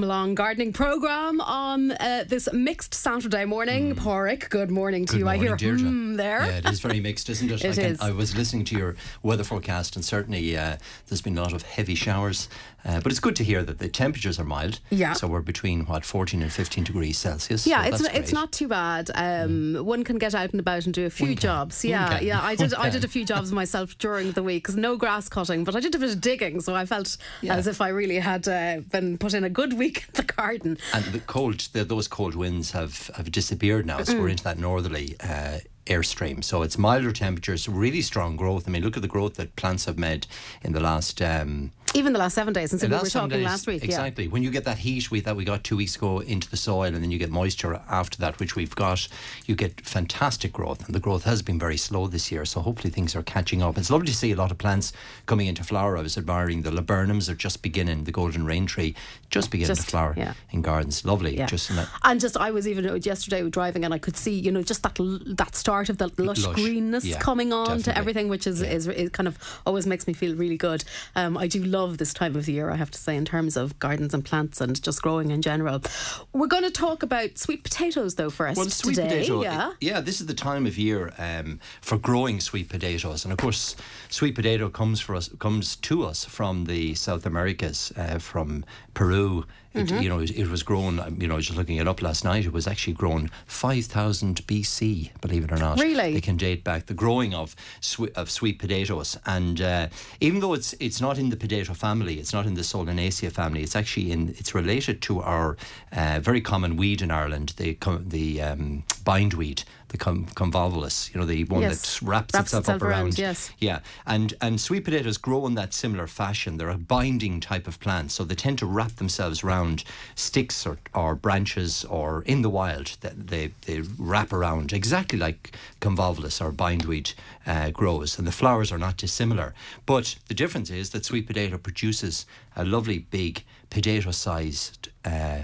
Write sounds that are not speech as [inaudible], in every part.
welcome along gardening program on uh, this mixed Saturday morning. Paraic, good morning to Good you. morning, I hear there. Yeah, it is very mixed, isn't it? [laughs] It I, is. I was listening to your weather forecast, and certainly uh, there's been a lot of heavy showers. Uh, but it's good to hear that the temperatures are mild. Yeah. So we're between what 14 and 15 degrees Celsius. Yeah, so it's that's it's not too bad. Um, One can get out and about and do a few jobs. Yeah, yeah. I did [laughs] I did a few jobs myself during the week. no grass cutting, but I did a bit of digging, so I felt Yeah. as if I really had uh, been put in a good week in the garden. And the cold, the, those cold winds have, have disappeared now. So we're Mm. into that northerly uh, airstream. So it's milder temperatures, really strong growth. I mean, look at the growth that plants have made in the last. Um, Even the last seven days since we were talking days, last week. Yeah. Exactly. When you get that heat we, that we got two weeks ago into the soil, and then you get moisture after that, which we've got, you get fantastic growth. And the growth has been very slow this year, so hopefully things are catching up. It's lovely to see a lot of plants coming into flower. I was admiring the laburnums are just beginning, the golden rain tree just beginning Just, to flower yeah. in gardens. Lovely. Yeah. Just that, And just, I was even uh, yesterday driving, and I could see, you know, just that that start of the lush, Lush, greenness yeah, coming on to everything, which is, is is kind of always makes me feel really good. Um, I do love this time of year, I have to say, in terms of gardens and plants and just growing in general. We're going to talk about sweet potatoes, though, first Well, sweet today. potato. Yeah. yeah, this is the time of year um, for growing sweet potatoes, and of course, sweet potato comes for us comes to us from the South Americas, uh, from Peru. It, Mm-hmm. You know, it, it was grown. um, You know, I was just looking it up last night. It was actually grown five thousand BC. Believe it or not, Really? They can date back the growing of sweet, of sweet potatoes, and uh, even though it's it's not in the potato family, it's not in the Solanaceae family. It's actually in it's related to our uh, very common weed in Ireland, the the um, bindweed, the convolvulus. You know, the one Yes. that wraps, Wraps itself, itself up around, around. yes. Yeah, and and sweet potatoes grow in that similar fashion. They're a binding type of plant, so they tend to wrap themselves around sticks or, or branches or in the wild. They, they they wrap around exactly like convolvulus or bindweed uh, grows, and the flowers are not dissimilar. But the difference is that sweet potato produces a lovely big potato-sized. Uh,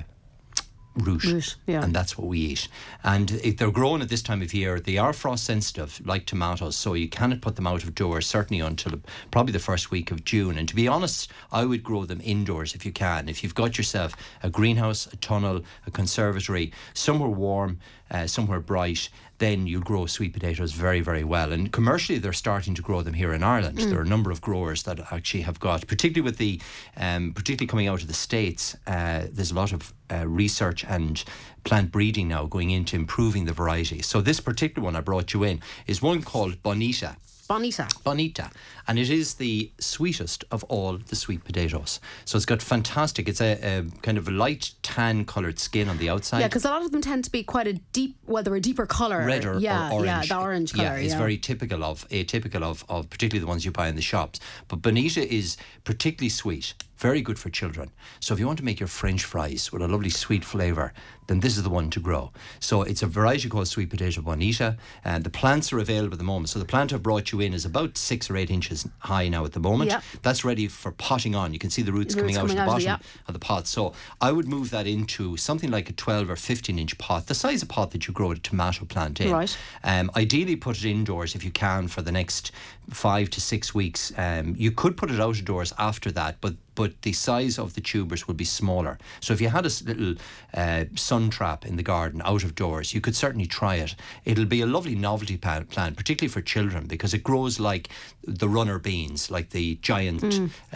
root, Root, yeah. and that's what we eat. And if they're grown at this time of year, they are frost sensitive, like tomatoes, so you cannot put them out of doors certainly until probably the first week of June. And to be honest, I would grow them indoors if you can. If you've got yourself a greenhouse, a tunnel, a conservatory, somewhere warm, uh, somewhere bright. Then you grow sweet potatoes very, very well. And commercially, they're starting to grow them here in Ireland. There are a number of growers that actually have got, particularly with the, um, particularly coming out of the states. Uh, there's a lot of uh, research and plant breeding now going into improving the variety. So this particular one I brought you in is one called Bonita. Bonita. Bonita, and it is the sweetest of all the sweet potatoes. So it's got fantastic. It's a, a kind of light tan coloured skin on the outside. Yeah, because a lot of them tend to be quite a deep, well, they're a deeper colour. red or, yeah, or orange. Yeah, the orange colour. Yeah, it's very typical of atypical of, of particularly the ones you buy in the shops. But bonita is particularly sweet, very good for children. So if you want to make your French fries with a lovely sweet flavour, then this is the one to grow. So it's a variety called sweet potato bonita, and the plants are available at the moment. So the plant I've brought you in is about six or eight inches high now at the moment. Yeah. That's ready for potting on. You can see the roots, The coming roots out coming of the out of bottom the- of the pot. So I would move that into something like a 12 or 15 inch pot, the size of pot that you grow a tomato plant in. Right. Um, ideally, put it indoors if you can for the next five to six weeks. Um, you could put it out of doors after that, but but the size of the tubers would be smaller. So if you had a little uh, sun trap in the garden out of doors, you could certainly try it. It'll be a lovely novelty plant, particularly for children, because it grows like the runner beans, like the giant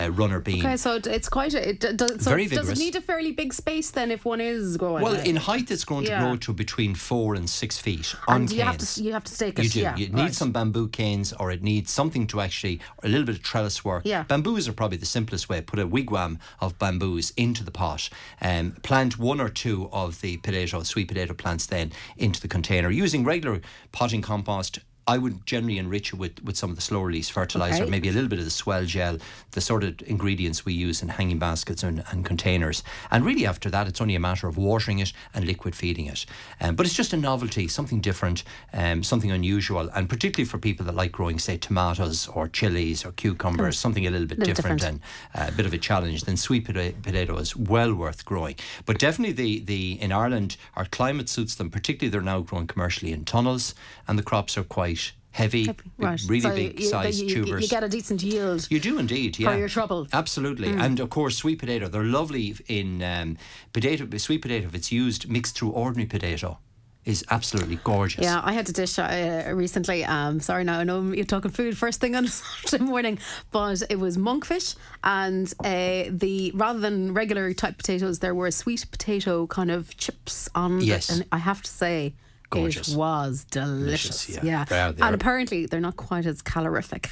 uh, runner bean. Okay, so it's quite a. It, does, so Very does it need a fairly big space then if one is growing? Well, in height, it's going Yeah. to grow to between four and six feet on and you have canes. to you have to stake it. You do. Yeah, you need some bamboo canes, or it needs something to actually, a little bit of trellis work. Yeah. Bamboos are probably the simplest way. Put a wigwam of bamboos into the pot. Um, plant one or two of the potato, sweet potato plants then into the container using regular potting compost. I would generally enrich it with, with some of the slow release fertilizer, Okay. maybe a little bit of the swell gel, the sort of ingredients we use in hanging baskets and, and containers. And really, after that, it's only a matter of watering it and liquid feeding it. Um, but it's just a novelty, something different, um, something unusual, and particularly for people that like growing, say, tomatoes or chilies or cucumbers, something a little bit Little different, different. and uh, a bit of a challenge, then sweet pota- potato is well worth growing. But definitely, the, the in Ireland, our climate suits them, particularly they're now growing commercially in tunnels, and the crops are quite heavy, Right. really So big you, sized you, tubers. You get a decent yield. You do indeed, yeah. your trouble. Absolutely, and of course, sweet potato. They're lovely in um, potato. Sweet potato, if it's used mixed through ordinary potato, is absolutely gorgeous. Yeah, I had a dish uh, recently. Um, sorry, now I know you're talking food first thing on a [laughs] Saturday morning, but it was monkfish, and uh, the rather than regular type potatoes, there were sweet potato kind of chips on. Yes. it, and I have to say. Gorgeous. It was delicious. Delicious, yeah. They and apparently they're not quite as calorific.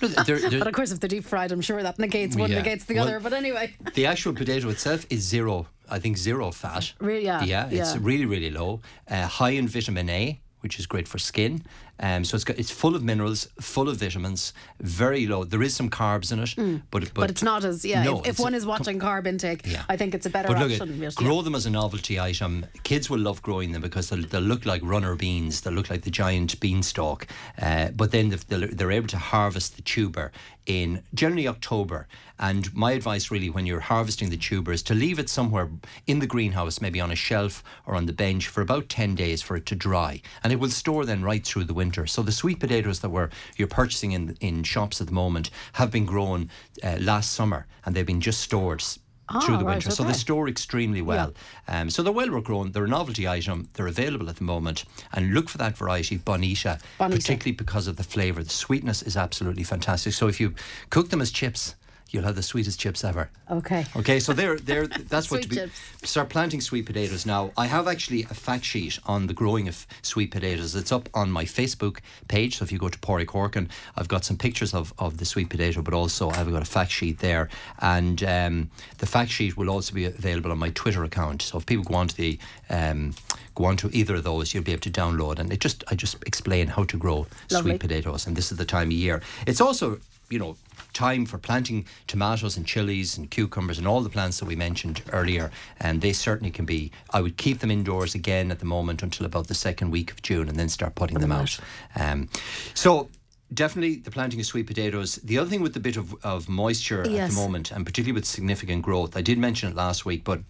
They're- they're- [laughs] But of course, if they're deep fried, I'm sure that negates one Yeah. negates the Well- other. But anyway, the actual potato itself is zero. I think zero fat. Really? Yeah, Yeah, it's yeah. really really low. Uh, high in vitamin A, which is great for skin. Um, so it's got it's full of minerals, full of vitamins. Very low. There is some carbs in it, but, but Mm. but it's not as yeah. No, if, if one is watching carb intake, Yeah. I think it's a better But look, option. at, grow yeah. them as a novelty item. Kids will love growing them because they'll, they'll look like runner beans. They'll look like the giant beanstalk. Uh, but then they're, they're able to harvest the tuber in generally October. And my advice, really, when you're harvesting the tuber, is to leave it somewhere in the greenhouse, maybe on a shelf or on the bench, for about ten days for it to dry, and it will store then right through the winter. So the sweet potatoes that we're you're purchasing in in shops at the moment have been grown uh, last summer, and they've been just stored. s- through Ah, the right, winter, so they store extremely well. Um, so they're well grown. They're a novelty item. They're available at the moment, and look for that variety, Bonita, Bonita. particularly because of the flavour. The sweetness is absolutely fantastic. So if you cook them as chips, you'll have the sweetest chips ever. Okay. Okay, so they're, they're, [laughs] that's what to be. chips. Start planting sweet potatoes now. I have actually a fact sheet on the growing of sweet potatoes. It's up on my Facebook page. So if you go to Paraic Horkan, I've got some pictures of, of the sweet potato, but also I've got a fact sheet there. And um, the fact sheet will also be available on my Twitter account. So if people go onto the um, go onto either of those, you'll be able to download. And it just I just explain how to grow Lovely. sweet potatoes. And this is the time of year. It's also you know time for planting tomatoes and chilies and cucumbers and all the plants that we mentioned earlier. And they certainly can be I would keep them indoors again at the moment until about the second week of June and then start putting them out. Um, so definitely the planting of sweet potatoes. The other thing with the bit of, of moisture at the moment and particularly with significant growth I did mention it last week but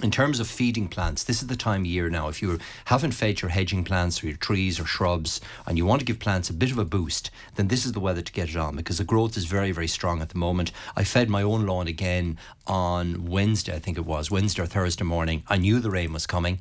in terms of feeding plants, this is the time of year now. If you haven't fed your hedging plants or your trees or shrubs and you want to give plants a bit of a boost, then this is the weather to get it on because the growth is very, very strong at the moment. I fed my own lawn again on Wednesday, I think it was, Wednesday or Thursday morning. I knew the rain was coming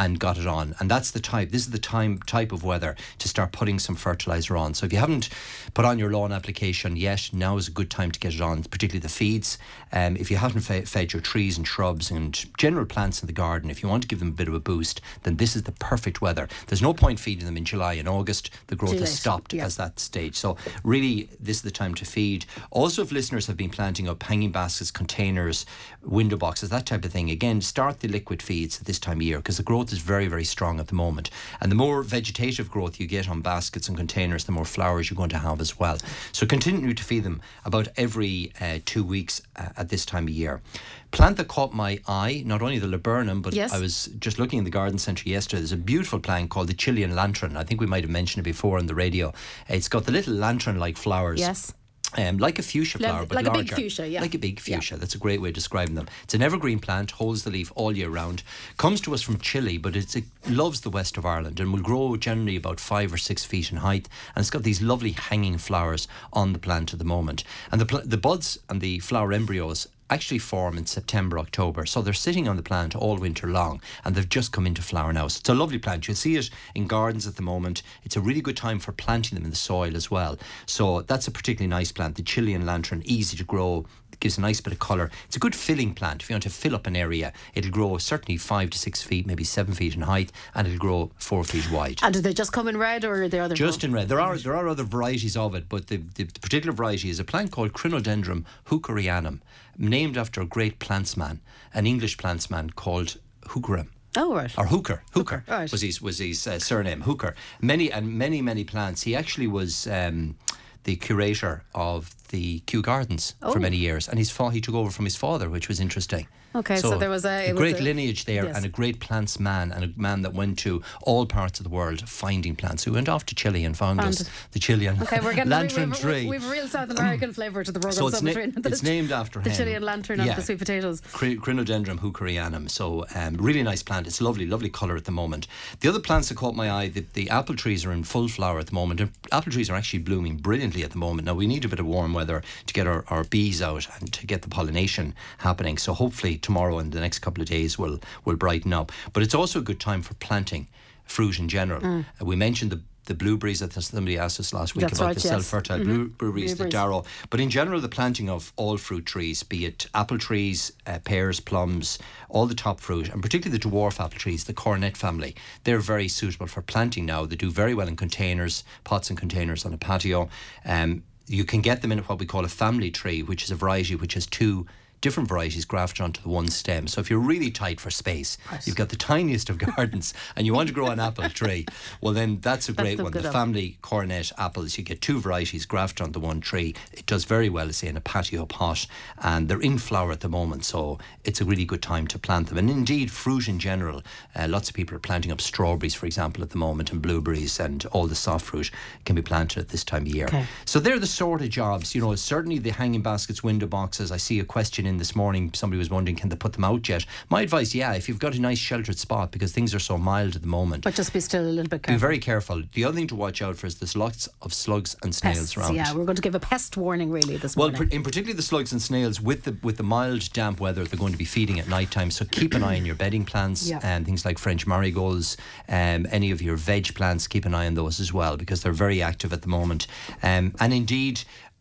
and got it on. And that's the type, this is the time type of weather to start putting some fertilizer on. So if you haven't put on your lawn application yet, now is a good time to get it on, particularly the feeds. Um, if you haven't fe- fed your trees and shrubs and general plants in the garden, if you want to give them a bit of a boost, then this is the perfect weather. There's no point feeding them in July and August. The growth Too has stopped yeah. as that stage. So really, this is the time to feed. Also, if listeners have been planting up hanging baskets, containers, window boxes, that type of thing, again, start the liquid feeds at this time of year because the growth is very, very strong at the moment. And the more vegetative growth you get on baskets and containers, the more flowers you're going to have as well. So continue to feed them about every uh, two weeks uh, at this time of year. Plant that caught my eye, not only the laburnum, but Yes. I was just looking in the garden centre yesterday. There's a beautiful plant called the Chilean lantern. I think we might have mentioned it before on the radio. It's got the little lantern-like flowers. Yes. Um, like a fuchsia Like- flower, but like a big larger. fuchsia, yeah. Like a big Yeah. fuchsia. That's a great way of describing them. It's an evergreen plant, holds the leaf all year round. Comes to us from Chile, but it's, it loves the west of Ireland and will grow generally about five or six feet in height. And it's got these lovely hanging flowers on the plant at the moment. And the pl- the buds and the flower embryos actually form in September, October. So they're sitting on the plant all winter long and they've just come into flower now. So it's a lovely plant. You'll see it in gardens at the moment. It's a really good time for planting them in the soil as well. So that's a particularly nice plant. The Chilean lantern, easy to grow. Gives a nice bit of colour. It's a good filling plant. If you want to fill up an area, it'll grow certainly five to six feet, maybe seven feet in height, and it'll grow four feet wide. And do they just come in red or are they other? Just in red. There are there are other varieties of it, but the, the, particular variety is a plant called Crinodendron hookerianum, named after a great plantsman, an English plantsman called Hookeram. Oh right. Or Hooker, Hooker, right. was his was his uh, surname. Hooker. Many and many many plants. He actually was um, the curator of the Kew Gardens for Oh. many years, and his fa- he took over from his father, which was interesting. Okay, so there was a- was great a- lineage there yes. and a great plants man and a man that went to all parts of the world finding plants. Who went off to Chile and found, Found us it. the Chilean Okay, we're getting [laughs] lantern we, we, tree. we, We've real South [clears throat] American flavour to the program. So it's na- it's named after the him. Chilean lantern and Yeah. the sweet potatoes. Cri- Crinodendron hookerianum. So, um, really nice plant. It's lovely, lovely colour at the moment. The other plants that caught my eye, the, the apple trees are in full flower at the moment. And apple trees are actually blooming brilliantly at the moment. Now, we need a bit of warm weather to get our, our bees out and to get the pollination happening. So, hopefully, tomorrow and the next couple of days will, will brighten up. But it's also a good time for planting fruit in general. Mm. Uh, we mentioned the the blueberries that somebody asked us last week That's about right, the yes. self-fertile blue- blueberries, the darrow. But in general, the planting of all fruit trees, be it apple trees, uh, pears, plums, all the top fruit, and particularly the dwarf apple trees, the coronet family, they're very suitable for planting now. They do very well in containers, pots and containers on a patio. Um, you can get them in what we call a family tree, which is a variety which has two different varieties grafted onto the one stem. So if you're really tight for space, you've got the [laughs] tiniest of gardens and you want to grow an apple tree, well then that's a great one. The family coronet apples, you get two varieties grafted onto one tree. It does very well, say, in a patio pot, and they're in flower at the moment, so it's a really good time to plant them. And indeed, fruit in general, uh, lots of people are planting up strawberries, for example, at the moment, and blueberries, and all the soft fruit can be planted at this time of year. Okay. So they're the sort of jobs, you know, certainly the hanging baskets, window boxes. I see a question in this morning, somebody was wondering, can they put them out yet? My advice, yeah, if you've got a nice sheltered spot, because things are so mild at the moment. But just be still a little bit careful. be very careful. The other thing to watch out for is there's lots of slugs and snails Pests, around. yeah, we're going to give a pest warning really this Well, morning. Well, in particular the slugs and snails with the with the mild damp weather, they're going to be feeding at night time. So keep an eye on your bedding plants Yeah. and things like French marigolds, um, any of your veg plants. Keep an eye on those as well because they're very active at the moment. Um, and indeed.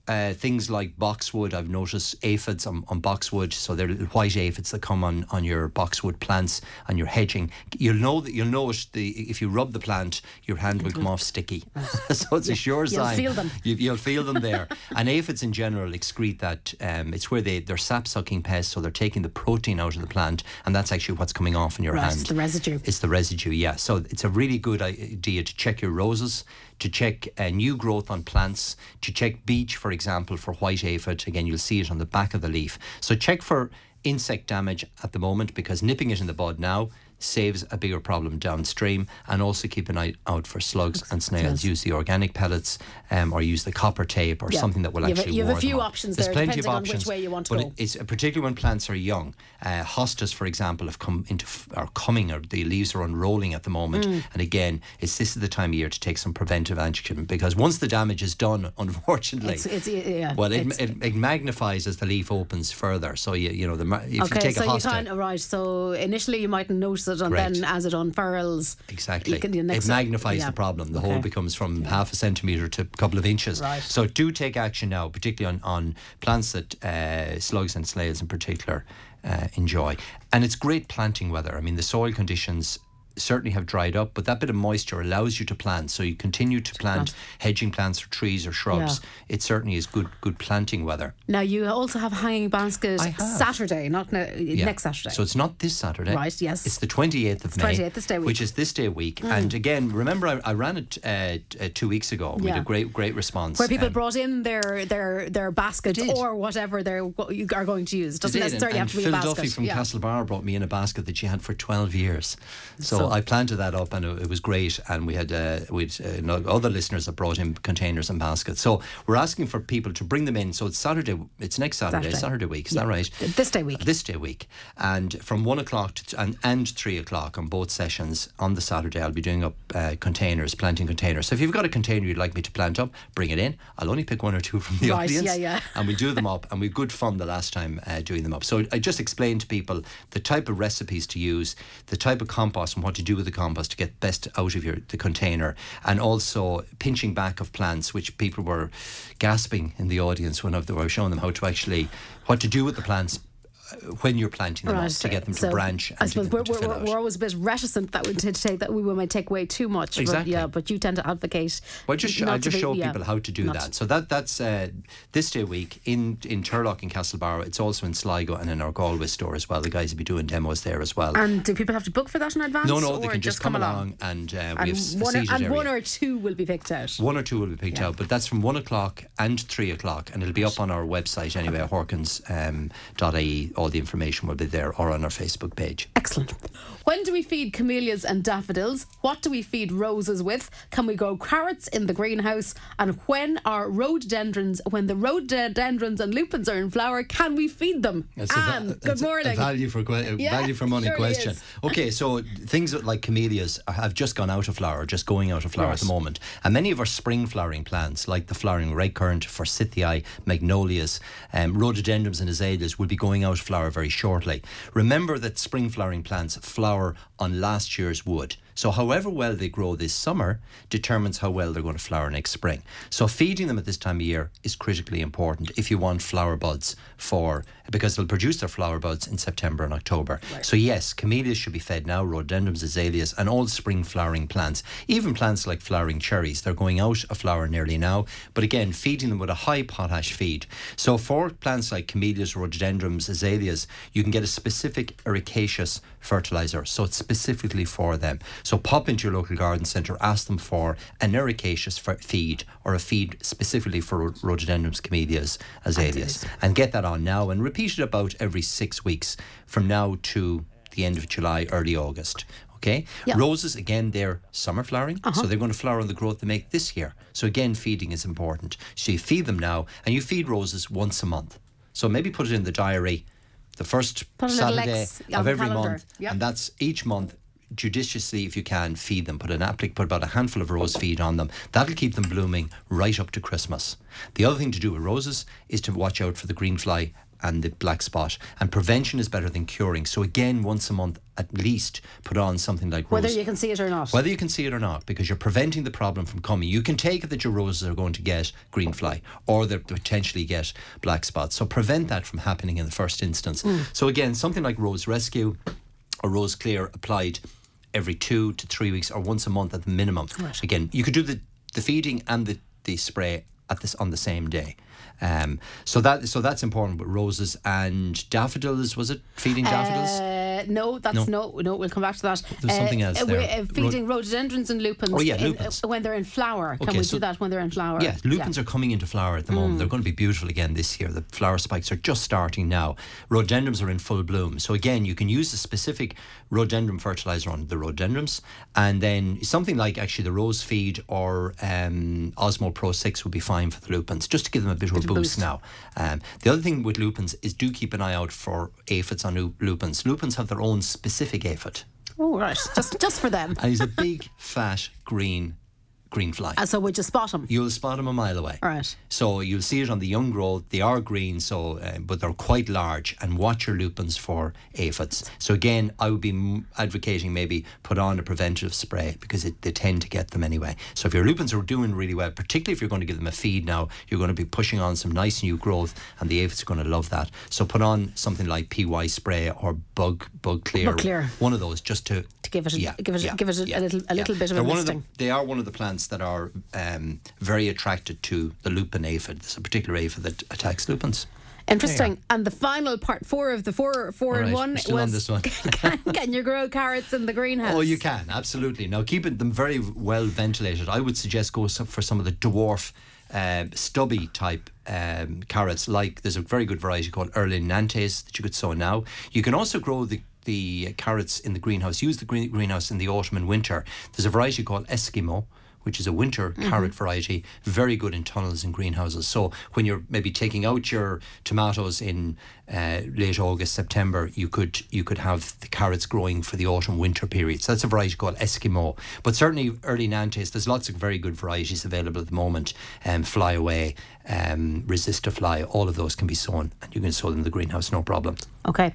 Uh, things like boxwood, I've noticed aphids on, on boxwood, so they're little white aphids that come on, on your boxwood plants and your hedging. You'll know that you'll know it. The if you rub the plant, your hand will come off sticky. [laughs] so it's a sure You'll sign. feel them. You, you'll feel them there. and aphids in general excrete that. Um, it's where they, they're sap sucking pests, so they're taking the protein out of the plant, and that's actually what's coming off in your Right, hand. the residue. It's the residue, yeah. So it's a really good idea to check your roses, to check uh, new growth on plants, to check beech, for example, for white aphid. Again, you'll see it on the back of the leaf. So check for insect damage at the moment because nipping it in the bud now saves a bigger problem downstream and also keep an eye out for slugs and snails use the organic pellets um, or use the copper tape or Yeah. something that will You have actually you have a few options There's there, plenty depending of on which options way you want to but go. it- it's particularly when plants are young. Uh, hostas, for example, have come into f- are coming, or the leaves are unrolling at the moment. Mm. And again, it's this is the time of year to take some preventive action because once the damage is done, [laughs] unfortunately, It's- it's- yeah, well, it, it, it magnifies as the leaf opens further. So you you know the if you Okay, take so a you hosta, can't right. So initially you mightn't notice it, and Correct. then as it unfurls, Exactly. can- it magnifies yeah. the problem. The Okay. hole becomes from half a centimetre to a couple of inches. Right. So do take action now, particularly on, on plants that uh, slugs and snails in particular uh, enjoy. And it's great planting weather. I mean, the soil conditions certainly have dried up, but that bit of moisture allows you to plant. So you continue to plant hedging plants or trees or shrubs. It certainly is good good planting weather. Now you also have hanging baskets Saturday, not ne- Yeah. next Saturday. So it's not this Saturday. Right, yes. It's the 28th of May. 28th, this day week. Mm. Which is this day week. And again, remember I, I ran it uh, uh, two weeks ago. We had a great, great response. where people Um, brought in their their their basket or whatever they are you are going to use. they Doesn't necessarily and, have to be and a Phil basket. Duffy from yeah. Castlebar brought me in a basket that she had for 12 years. So, So- I planted that up and it, it was great. And we had uh, we uh, other listeners that brought in containers and baskets. So we're asking for people to bring them in. So it's Saturday, it's next Saturday, Saturday. Saturday, week, is Yeah. that right? This day week. This day week. And from one o'clock to, and, and three o'clock on both sessions on the Saturday, I'll be doing up uh, containers, planting containers. So if you've got a container you'd like me to plant up, bring it in. I'll only pick one or two [laughs] from the Right, audience. yeah, yeah. And we'll do them [laughs] up. And we've good fun the last time uh, doing them up. So I just explained to people the type of recipes to use, the type of compost and what to do with the compost to get best out of your the container, and also pinching back of plants, which people were gasping in the audience when I was showing them how to actually what to do with the plants when you're planting them up to get them to so branch I to suppose we're, to we're, we're, always a bit reticent that we to take that we might take away too much. Exactly. But yeah, but you tend to advocate. Well, just sh- I to just be- show yeah, people how to do that. So that that's uh, this day week in in Turlough and Castlebar. It's also in Sligo and in our Galway store as well. The guys will be doing demos there as well. And do people have to book for that in advance? no, no, they can just come along, and uh, we And, have one, and area. one or two will be picked out. One or two will be picked Yeah. out, but that's from one o'clock and three o'clock, and it'll be up on our website anyway, horkans.ie, all the information will be there or on our Facebook page. Excellent. When do we feed camellias and daffodils? What do we feed roses with? Can we grow carrots in the greenhouse? And when are rhododendrons, when the rhododendrons and lupins are in flower, can we feed them? That's a va- good morning. Value for que- Yeah, value for money surely question. [laughs] Okay, so things like camellias have just gone out of flower, just going out of flower at the moment, and many of our spring flowering plants, like the flowering red currant, forsythia, magnolias, um, rhododendrons, and azaleas, will be going out of flower very shortly. Remember that spring flowering plants flower on last year's wood. So, however well they grow this summer determines how well they're going to flower next spring. So, feeding them at this time of year is critically important if you want flower buds for because they'll produce their flower buds in September and October. So, yes, camellias should be fed now, rhododendrons, azaleas, and all spring flowering plants. Even plants like flowering cherries, they're going out of flower nearly now. But again, feeding them with a high potash feed. So, for plants like camellias, rhododendrons, azaleas, you can get a specific ericaceous fertilizer. So, it's specifically for them. So, pop into your local garden centre, ask them for an ericaceous feed or a feed specifically for rhododendrons, camellias, azaleas, and get that on now and repeat it about every six weeks from now to the end of July, early August. Okay. Yeah. Roses again, they're summer flowering, Uh-huh. so they're going to flower on the growth they make this year. So again, feeding is important. So you feed them now, and you feed roses once a month. So maybe put it in the diary, the first Put a little Saturday of every calendar. month, Yep. and that's each month. Judiciously, if you can, feed them. Put an applic, put about a handful of rose feed on them. That'll keep them blooming right up to Christmas. The other thing to do with roses is to watch out for the green fly and the black spot. And prevention is better than curing. So again, once a month at least, put on something like Whether rose. you can see it or not. Whether you can see it or not, because you're preventing the problem from coming. You can take it that your roses are going to get green fly or they potentially get black spots. So prevent that from happening in the first instance. Hmm. So again, something like Rose Rescue or Rose Clear applied every two to three weeks or once a month at the minimum. Again, you could do the, the feeding and the, the spray at this on the same day. Um, so that so that's important with roses and daffodils. Was it feeding daffodils? Uh, no, that's no. no, We'll come back to that. There's something else uh, there. uh, feeding rhododendrons and lupins. Oh, yeah, in- lupins. uh, when they're in flower, can Okay, we so- do that when they're in flower? Yeah, lupins are coming into flower at the moment. They're going to be beautiful again this year. The flower spikes are just starting now. Rhododendrons are in full bloom. So again, you can use a specific rhododendron fertilizer on the rhododendrons, and then something like actually the rose feed or um, Osmo Pro Six would be fine for the lupins, just to give them a bit of a boost, boost. now. Um, the other thing with lupins is do keep an eye out for aphids on lupins. Lupins have their own specific aphid, Oh, right. Just just for them. and he's a big, fat, green, green fly. And so we just spot them. You'll spot them a mile away. Right. So you'll see it on the young growth. They are green, so uh, but they're quite large. And watch your lupins for aphids. So again, I would be advocating maybe put on a preventative spray because it, they tend to get them anyway. So if your lupins are doing really well, particularly if you're going to give them a feed now, you're going to be pushing on some nice new growth, and the aphids are going to love that. So put on something like PY spray or bug bug clear, Bug clear. one of those just to To give it a- yeah, give it yeah, give it a- a little- a little bit of a They're one of the- they are one of the plants that are um, very attracted to the lupin aphid. There's a particular aphid that attacks lupins. Interesting. And the final part four of the four four All in one still was on this one. [laughs] can, can you grow carrots in the greenhouse? Oh, you can absolutely. Now, keeping them very well ventilated. I would suggest go for some of the dwarf, uh, stubby type um, carrots. Like there's a very good variety called Early Nantes that you could sow now. You can also grow the the carrots in the greenhouse. Use the green, greenhouse in the autumn and winter. There's a variety called Eskimo. Which is a winter carrot variety, very good in tunnels and greenhouses. So when you're maybe taking out your tomatoes in uh, late August, September, you could you could have the carrots growing for the autumn winter period. So that's a variety called Eskimo. But certainly early Nantes, there's lots of very good varieties available at the moment. Um, fly away, um, Resistafly, all of those can be sown, and you can sow them in the greenhouse, no problem. Okay,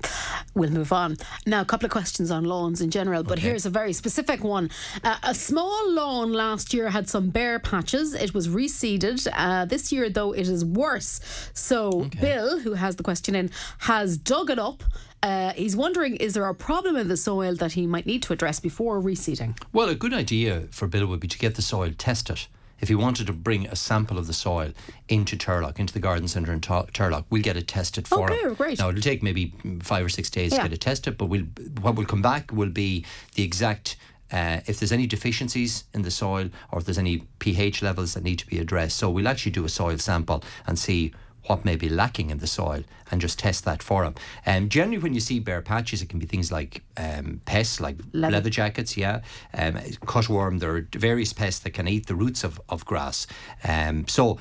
we'll move on. Now, a couple of questions on lawns in general, but Okay. here's a very specific one. Uh, a small lawn last year had some bare patches. It was reseeded. Uh, this year, though, it is worse. So, Bill, who has the question in, has dug it up. Uh, he's wondering is there a problem in the soil that he might need to address before reseeding? Well, a good idea for Bill would be to get the soil tested. If he wanted to bring a sample of the soil into Turlough, into the garden centre in Turlough, we'll get it tested for Okay, him. great. Now it'll take maybe five or six days Yeah. to get it tested, but we'll what will come back will be the exact. Uh, if there's any deficiencies in the soil or if there's any pH levels that need to be addressed, so we'll actually do a soil sample and see what may be lacking in the soil and just test that for them. Um, generally, when you see bare patches, it can be things like um, pests, like Leather. leather, jackets, yeah, um, cutworm. There are various pests that can eat the roots of, of grass. Um, so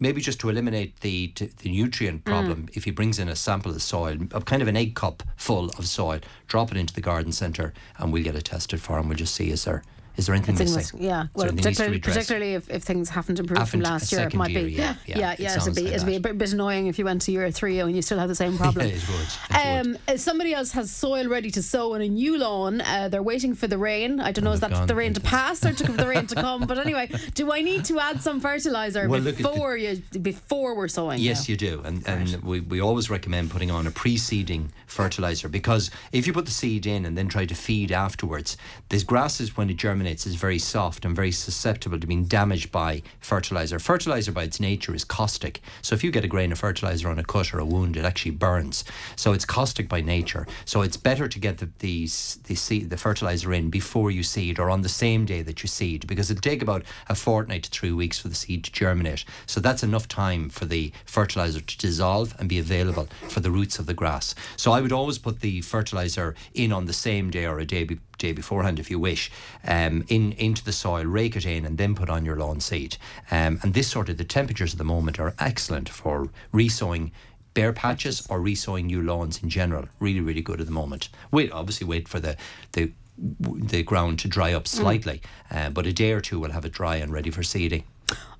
maybe just to eliminate the the nutrient problem, if he brings in a sample of soil, of kind of an egg cup full of soil, drop it into the garden centre, and we'll get it tested for him. We'll just see is there is there anything missing? yeah, Is well, there anything needs to particularly, particularly if, if things haven't improved from last year, it might year, be. yeah, yeah, yeah, it yeah. It'd be, like it'd be a bit, annoying if you went to year three and you still have the same [laughs] problem. Yeah, it would. It. Um, uh, somebody else has soil ready to sow on a new lawn. Uh, they're waiting for the rain. I don't know, is they've that the rain to pass or to the rain to come? But anyway, do I need to add some fertilizer Well, at the- before you before we're sowing? Yes, now? you do, and and we, we always recommend putting on a pre-seeding fertilizer because if you put the seed in and then try to feed afterwards, this grasses when it germinates is very soft and very susceptible to being damaged by fertilizer. Fertilizer by its nature is caustic, so if you get a grain of fertilizer on a cut or a wound, it actually burns. So it's caustic by nature. So it's better to get the the the, seed, the fertilizer in before you seed or on the same day that you seed because it'll take about a fortnight to three weeks for the seed to germinate. So that's enough time for the fertilizer to dissolve and be available for the roots of the grass. So I would always put the fertilizer in on the same day or a day be- day beforehand if you wish um, in into the soil rake it in and then put on your lawn seed um, and this sort of the temperatures at the moment are excellent for resowing bare patches or resowing new lawns in general really really good at the moment wait obviously wait for the the the ground to dry up slightly uh, but a day or two will have it dry and ready for seeding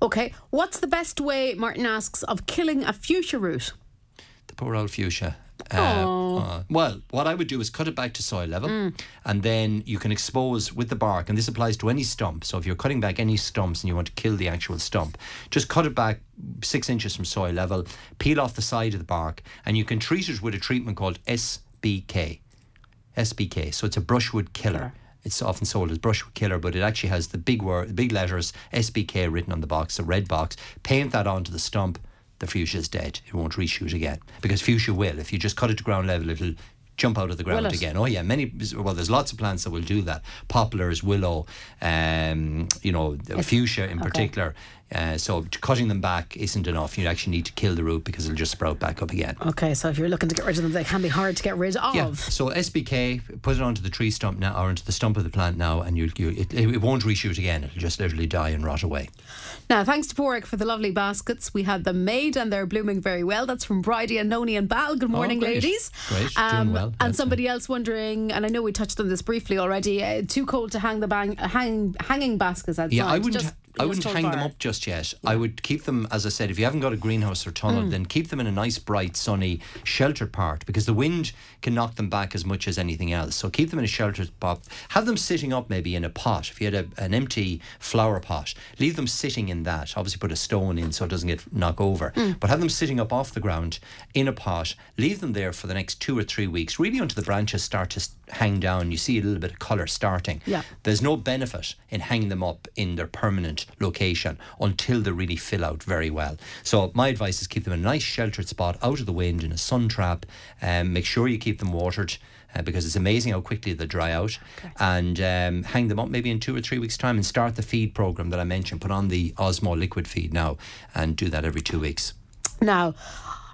Okay. What's the best way, Martin asks, of killing a fuchsia root? the poor old fuchsia. Uh, uh, well, what I would do is cut it back to soil level, and then you can expose with the bark, and this applies to any stump. So if you're cutting back any stumps and you want to kill the actual stump, just cut it back six inches from soil level, peel off the side of the bark, and you can treat it with a treatment called SBK. SBK. So it's a brushwood killer. It's often sold as brushwood killer, but it actually has the big word, big letters SBK written on the box, the red box. Paint that onto the stump. The fuchsia is dead. It won't reshoot again because fuchsia will. If you just cut it to ground level, it'll jump out of the ground again. Oh yeah, many. Well, there's lots of plants that will do that. Poplars, willow, um, you know, the fuchsia in particular. Uh, so cutting them back isn't enough. You actually need to kill the root because it'll just sprout back up again. Okay, so if you're looking to get rid of them, they can be hard to get rid of. Yeah. So SBK, put it onto the tree stump now, or into the stump of the plant now, and you, you it, it won't reshoot again. It'll just literally die and rot away. Now, thanks to Paraic for the lovely baskets. We had them made and they're blooming very well. That's from Bridie and Noni and Bal. Good morning, Oh, great. ladies. Um, doing well. And That's somebody else wondering, and I know we touched on this briefly already, uh, too cold to hang the bang, hang, hanging baskets outside. Yeah, I wouldn't. Just- I wouldn't hang them up just yet. I would keep them, as I said, if you haven't got a greenhouse or tunnel, Mm. then keep them in a nice, bright, sunny, sheltered part because the wind can knock them back as much as anything else. So keep them in a sheltered spot. Have them sitting up maybe in a pot. If you had a, an empty flower pot, leave them sitting in that. Obviously, put a stone in so it doesn't get knocked over. Mm. But have them sitting up off the ground in a pot. Leave them there for the next two or three weeks, really until the branches start to hang down. You see a little bit of colour starting. Yeah. There's no benefit in hanging them up in their permanent location until they really fill out very well. So my advice is keep them in a nice sheltered spot out of the wind in a sun trap. Um, make sure you keep them watered. Uh, because it's amazing how quickly they dry out, and um, hang them up maybe in two or three weeks' time, and start the feed program that I mentioned. Put on the Osmo liquid feed now, and do that every two weeks. Now,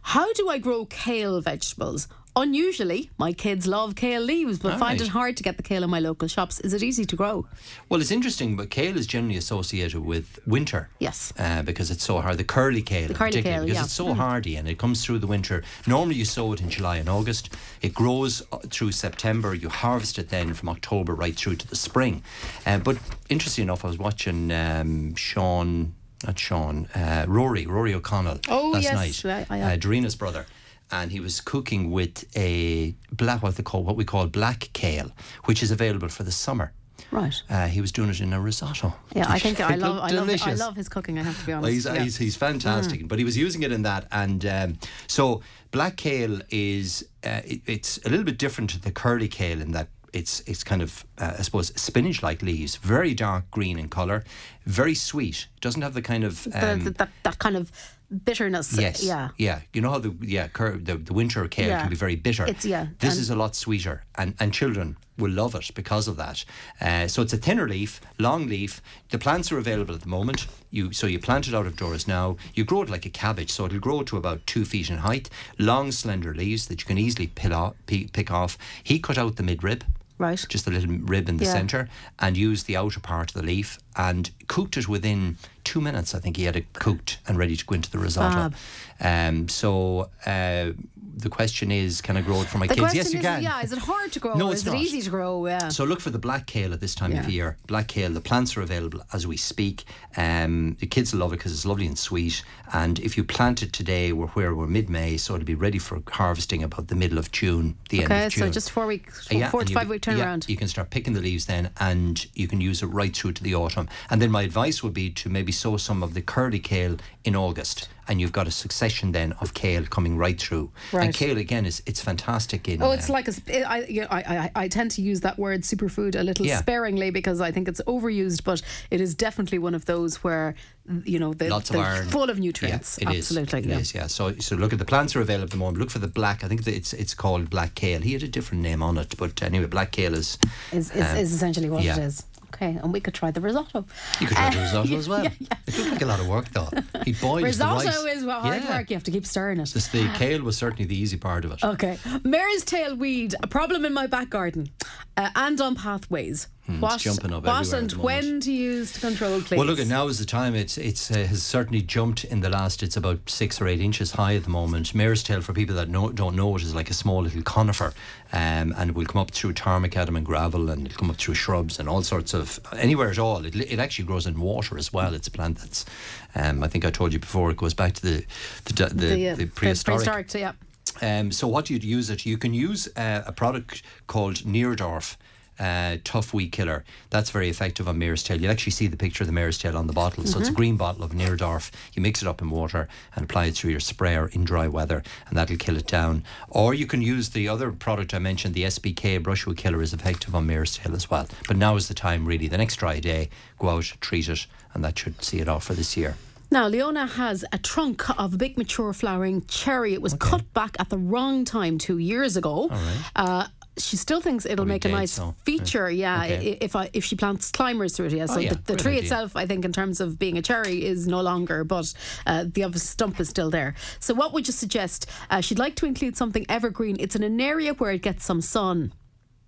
how do I grow kale vegetables? Unusually, my kids love kale leaves, but All find right. it hard to get the kale in my local shops. Is it easy to grow? Well, it's interesting, but kale is generally associated with winter. Yes. Uh, because it's so hard. The curly kale, in curly kale, because yeah. it's so hardy and it comes through the winter. Normally, you sow it in July and August. It grows uh, through September. You harvest it then from October right through to the spring. Uh, but interesting enough, I was watching um, Sean. Not Sean, uh, Rory, Rory O'Connell Oh, last yes, night, I- I- uh, brother, and he was cooking with a black what they call what we call black kale, which is available for the summer. Right. Uh, he was doing it in a risotto. Yeah, I think I love, I love, I love his cooking. I have to be honest. Well, he's, yeah. he's, he's fantastic, but he was using it in that. And um, so black kale is, uh, it, it's a little bit different to the curly kale in that it's it's kind of, uh, I suppose, spinach like leaves, very dark green in colour, very sweet. Doesn't have the kind of. the, Um, the, that, that kind of bitterness. Yes. Yeah. Yeah. You know how the yeah cur- the, the winter kale Yeah. can be very bitter. It's- yeah, This and- is a lot sweeter, and and children will love it because of that. Uh, so it's a thinner leaf, long leaf. The plants are available at the moment. You so you plant it out of doors now. You grow it like a cabbage, so it'll grow to about two feet in height. Long, slender leaves that you can easily pick off. Pick off. He cut out the midrib Right. just a little rib in the Yeah. centre, and used the outer part of the leaf and cooked it within two minutes. I think he had it cooked and ready to go into the risotto. Um, so uh, the question is, can I grow it for my The kids? Yes, you can. yeah, is it hard to grow? No, it's is not. it easy to grow? Yeah. So look for the black kale at this time of year. Black kale, the plants are available as we speak. Um, the kids will love it because it's lovely and sweet. And if you plant it today, we're where we're mid-May, so it'll be ready for harvesting about the middle of June, the end okay, of June. Okay, so just four weeks, Uh, yeah, four to you- five week yeah, you can start picking the leaves then, and you can use it right through to the autumn. And then my advice would be to maybe sow some of the curly kale in August, and you've got a succession then of kale coming right through. Right. And kale again is it's fantastic in. Oh, it's uh, like a. sp- I, you know, I, I, I tend to use that word superfood a little Yeah. sparingly because I think it's overused, but it is definitely one of those where, you know, the, Lots of iron. full of Yeah, nutrients. it is. Absolutely. It yeah. is, yeah. So, so look at the plants are available at the moment. Look for the black. I think that it's it's called black kale. He had a different name on it, but anyway, black kale is. Is, is, um, is essentially what yeah. it is. Okay, and we could try the risotto. You could try the Uh, risotto yeah, [laughs] as well. yeah, yeah. It looked like a lot of work though. He boils Risotto the rice. is well, hard Yeah. work. You have to keep stirring it. This, the [sighs] kale was certainly the easy part of it. Okay. Mare's tail weed, a problem in my back garden uh, and on pathways. What Hmm, jumping up what and the when to use to control, please? Well, look, at now is the time. It's it's uh, has certainly jumped in the last. It's about six or eight inches high at the moment. Mare's tail, for people that know, don't know it, is like a small little conifer, um, and it will come up through tarmacadam, and gravel, and it'll come up through shrubs and all sorts of anywhere at all. It, it actually grows in water as well. It's a plant that's, um, I think I told you before, it goes back to the the, the, the, uh, prehistoric. prehistoric, so yeah. Um, so what you'd use it, you can use uh, a product called Neardorf. Uh, tough weed killer. That's very effective on mare's tail. You'll actually see the picture of the mare's tail on the bottle. So it's a green bottle of Neardorf. You mix it up in water and apply it through your sprayer in dry weather, and that'll kill it down. Or you can use the other product I mentioned, the SBK brushwood killer, is effective on mare's tail as well. But now is the time, really. The next dry day, go out, treat it, and that should see it off for this year. Now, Leona has a trunk of a big mature flowering cherry. It was cut back at the wrong time two years ago. Uh, she still thinks it'll Probably make a nice so, feature, yeah. Okay. If I, if she plants climbers through it, yeah. So yeah, the, the tree idea. itself, I think, in terms of being a cherry, is no longer, but uh, the obvious stump is still there. So, what would you suggest? Uh, she'd like to include something evergreen. It's in an area where it gets some sun.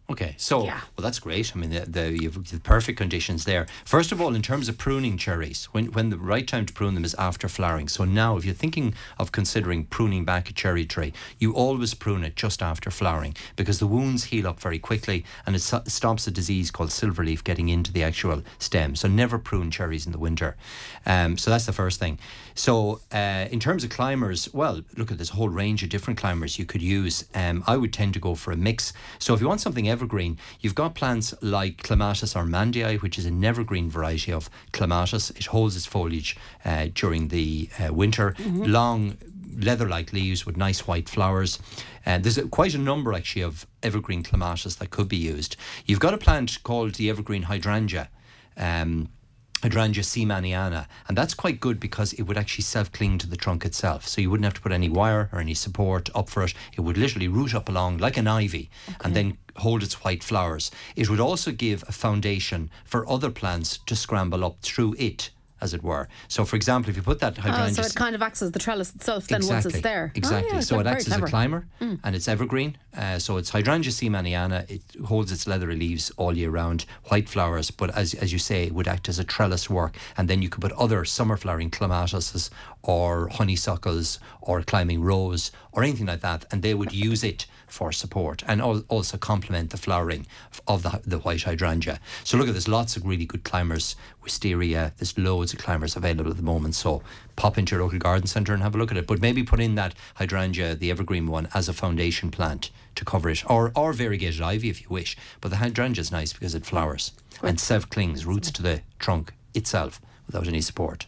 Okay, so Yeah. well, that's great. I mean, the, the, you've the perfect conditions there. First of all, in terms of pruning cherries, when when the right time to prune them is after flowering. So now, if you're thinking of considering pruning back a cherry tree, you always prune it just after flowering because the wounds heal up very quickly and it so- stops a disease called silverleaf getting into the actual stem. So never prune cherries in the winter. Um, so that's the first thing. So uh, in terms of climbers, well, look at this whole range of different climbers you could use. Um, I would tend to go for a mix. So if you want something evergreen, you've got plants like Clematis armandii, which is an evergreen variety of Clematis. It holds its foliage uh, during the uh, winter. Long leather-like leaves with nice white flowers. And there's a, quite a number actually of evergreen clematis that could be used. You've got a plant called the evergreen hydrangea. Um, Hydrangea seemaniana, and that's quite good because it would actually self cling to the trunk itself. So you wouldn't have to put any wire or any support up for it. It would literally root up along like an ivy and then hold its white flowers. It would also give a foundation for other plants to scramble up through it, as it were. So, for example, if you put that Oh, hydrangea so it kind of acts as the trellis itself then once it's there. Oh, Exactly. yeah, so it acts as a clever. Mm. climber and it's evergreen. Uh, so it's Hydrangea seemaniana. It holds its leathery leaves all year round, white flowers, but as, as you say, it would act as a trellis work. And then you could put other summer flowering clematises or honeysuckles or climbing rose or anything like that, and they would use it for support and al- also complement the flowering of the, the white hydrangea. So look at there's lots of really good climbers, wisteria, there's loads of climbers available at the moment. So pop into your local garden centre and have a look at it. But maybe put in that hydrangea, the evergreen one, as a foundation plant to cover it, or or variegated ivy if you wish. But the hydrangea is nice because it flowers and self clings, roots to the trunk itself without any support.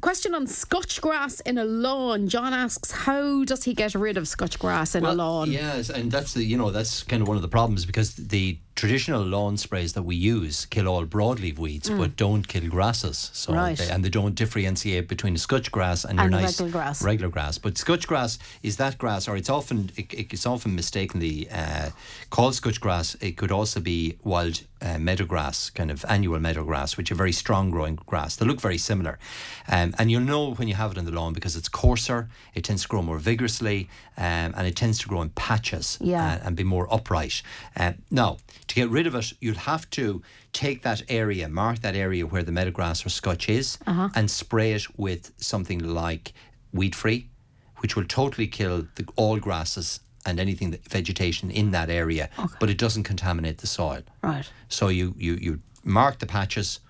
Question on scotch grass in a lawn. John asks, how does he get rid of scotch grass in a lawn? Yes, and that's the you know that's kind of one of the problems because the traditional lawn sprays that we use kill all broadleaf weeds, but don't kill grasses. So Mm. Right. they, and they don't differentiate between scotch grass and, And your nice regular grass. regular grass. But scotch grass is that grass, or it's often it, it's often mistakenly uh, called scotch grass. It could also be wild uh, meadow grass, kind of annual meadow grass, which are very strong growing grass. They look very similar, um, and you'll know when you have it in the lawn because it's coarser. It tends to grow more vigorously, um, and it tends to grow in patches Yeah. uh, and be more upright. Uh, now, to get rid of it, you'll have to take that area, mark that area where the meadowgrass or scotch is, uh-huh. and spray it with something like weed free, which will totally kill the, all grasses and anything that, vegetation in that area, but it doesn't contaminate the soil. Right. So you, you, you mark the patches,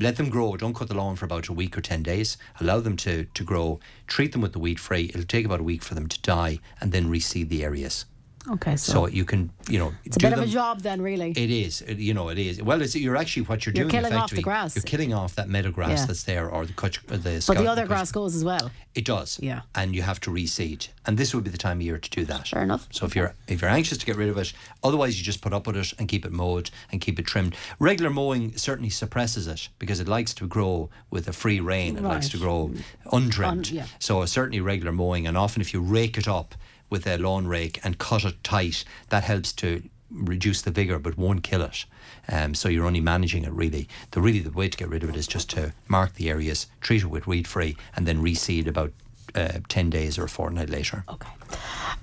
let them grow. Don't cut the lawn for about a week or 10 days. Allow them to, to grow. Treat them with the weed free. It'll take about a week for them to die and then reseed the areas. Okay, so, So you can, you know, it's a bit of a job then, really. It is, it- you know, it is. Well, it's you're actually what you're, You're doing. killing off the grass. You're killing off that meadow grass Yeah. that's there, or the cut, uh, the. but scout- the other cut- grass goes as well. It does. Yeah. And you have to reseed, and this would be the time of year to do that. Fair enough. So if you're if you're anxious to get rid of it, otherwise you just put up with it and keep it mowed and keep it trimmed. Regular mowing certainly suppresses it because it likes to grow with a free rain. It likes to grow untrimmed. Un- yeah. So certainly regular mowing, and often if you rake it up with a lawn rake and cut it tight, that helps to reduce the vigor but won't kill it. Um, so you're only managing it really. The really the way to get rid of it is just to mark the areas, treat it with weed free, and then reseed about uh, ten days or a fortnight later. Okay.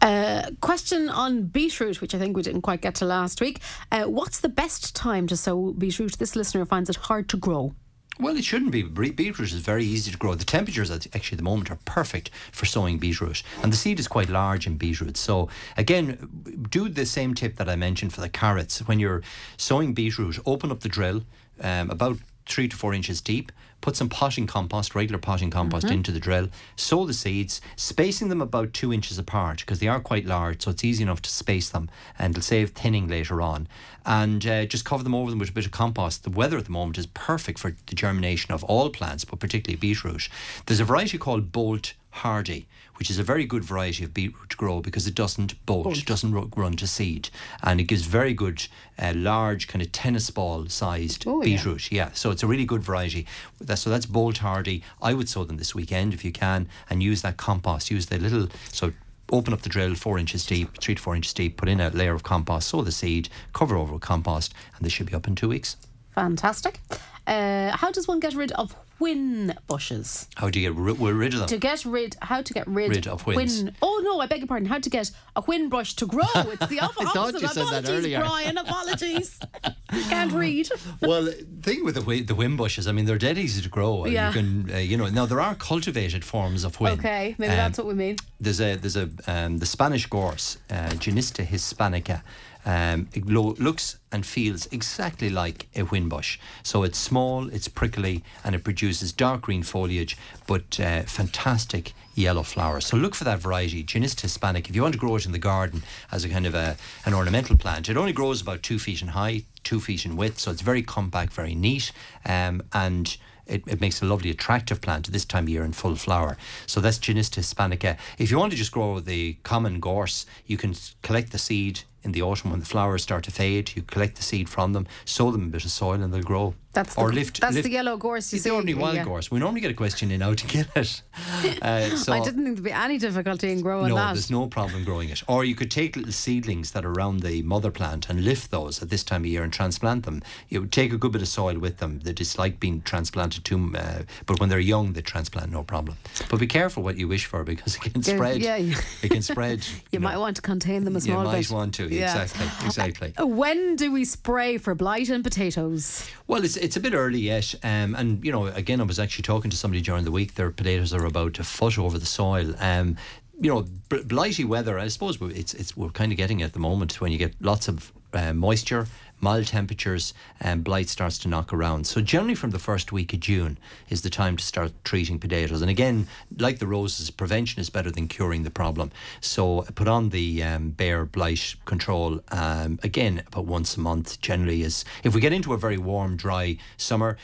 Uh, question on beetroot, which I think we didn't quite get to last week. Uh, what's the best time to sow beetroot? This listener finds it hard to grow. Well, it shouldn't be. Beetroot is very easy to grow. The temperatures at actually at the moment are perfect for sowing beetroot, and the seed is quite large in beetroot. So again, do the same tip that I mentioned for the carrots. When you're sowing beetroot, open up the drill um, about three to four inches deep. Put some potting compost, regular potting compost, into the drill. Sow the seeds, spacing them about two inches apart because they are quite large, so it's easy enough to space them, and it'll save thinning later on. And uh, just cover them over them with a bit of compost. The weather at the moment is perfect for the germination of all plants, but particularly beetroot. There's a variety called Bolt Hardy, which is a very good variety of beetroot to grow because it doesn't bolt, it doesn't run to seed, and it gives very good, uh, large, kind of tennis ball sized Oh, yeah. beetroot. Yeah, so it's a really good variety. That's, so that's Bolt Hardy. I would sow them this weekend if you can, and use that compost. Use the little so. Open up the drill four inches deep, three to four inches deep. Put in a layer of compost, sow the seed, cover over with compost, and they should be up in two weeks. Fantastic. Uh, how does one get rid of whin bushes? How do you get ri- rid of them? To get rid, how to get rid, Rid of whins. Whin, oh no, I beg your pardon. How to get a whin brush to grow? It's the [laughs] opposite. I thought you said that apologies, earlier. Brian. Apologies. [laughs] You can't read. well, the thing with the wi- the whin bushes, I mean, they're dead easy to grow. and Yeah. You can, uh, you know, now there are cultivated forms of whin. Okay, maybe Um, that's what we mean. There's a there's a um, the Spanish gorse, uh, Genista hispanica. Um, it lo- looks and feels exactly like a whin bush. So it's small, it's prickly, and it produces dark green foliage, but uh, fantastic yellow flowers. So look for that variety, Genista hispanic. If you want to grow it in the garden as a kind of a, an ornamental plant, it only grows about two feet in height, two feet in width. So it's very compact, very neat, um, and it, it makes a lovely attractive plant at this time of year in full flower. So that's Genista hispanica. If you want to just grow the common gorse, you can collect the seed in the autumn when the flowers start to fade. You collect the seed from them, sow them in a bit of soil, and they'll grow. That's the, or lift. that's lift- the yellow gorse you It's see. the ordinary wild yeah. gorse. We normally get a question in how to get it. [laughs] Uh, so I didn't think there'd be any difficulty in growing no, that. there's no problem growing it. Or you could take little seedlings that are around the mother plant and lift those at this time of year and transplant them. You would take a good bit of soil with them. They dislike being transplanted to, uh, but when they're young, they transplant no problem. But be careful what you wish for because it can Yeah, spread. yeah. It can spread. [laughs] you might want to contain them a You might bit. want to. Yeah. Exactly. Exactly. When do we spray for blight in potatoes? Well, it's it's a bit early yet, um, and you know, again, I was actually talking to somebody during the week. Their potatoes are about a foot over the soil. Um, you know, blighty weather. I suppose it's it's we're kind of getting it at the moment when you get lots of uh, moisture, mild temperatures, and blight starts to knock around. So generally, from the first week of June is the time to start treating potatoes. And again, like the roses, prevention is better than curing the problem. So put on the um, Bayer blight control um, again about once a month. Generally, is if we get into a very warm, dry summer.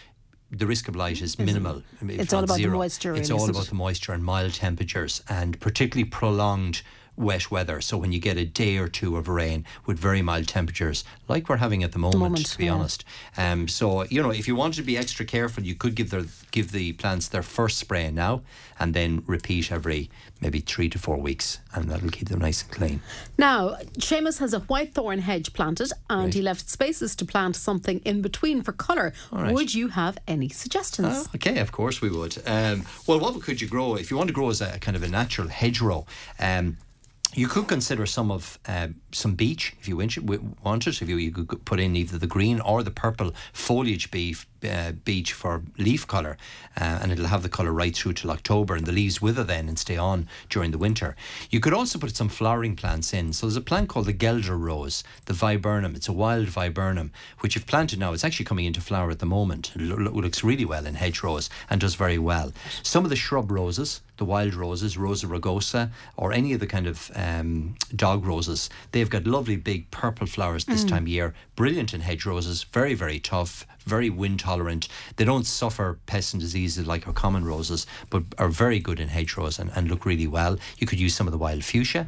The risk of blight is minimal. It's all about the moisture, It's all about it? the moisture and mild temperatures, and particularly prolonged wet weather. So when you get a day or two of rain with very mild temperatures, like we're having at the moment, moment, to be yeah. honest. Um, so you know, if you wanted to be extra careful, you could give their give the plants their first spray now, and then repeat every maybe three to four weeks, and that'll keep them nice and clean. Now, Seamus has a white thorn hedge planted and Right. he left spaces to plant something in between for colour. right. Would you have any suggestions? Oh, okay, of course we would. Um, well, what could you grow if you want to grow as a kind of a natural hedgerow? Um, you could consider some of um, some beech if you want wanted. If you, you could put in either the green or the purple foliage beef, uh, beech for leaf colour, uh, and it'll have the colour right through till October, and the leaves wither then and stay on during the winter. You could also put some flowering plants in. So there's a plant called the Guelder rose, the viburnum. It's a wild viburnum which you've planted now. It's actually coming into flower at the moment. It lo- lo- looks really well in hedgerows and does very well. Some of the shrub roses, the wild roses, Rosa rugosa, or any of the kind of um, dog roses, they've got lovely big purple flowers this time of year. Brilliant in hedge roses, very, very tough, very wind tolerant. They don't suffer pests and diseases like our common roses, but are very good in hedgerows and, and look really well. You could use some of the wild fuchsia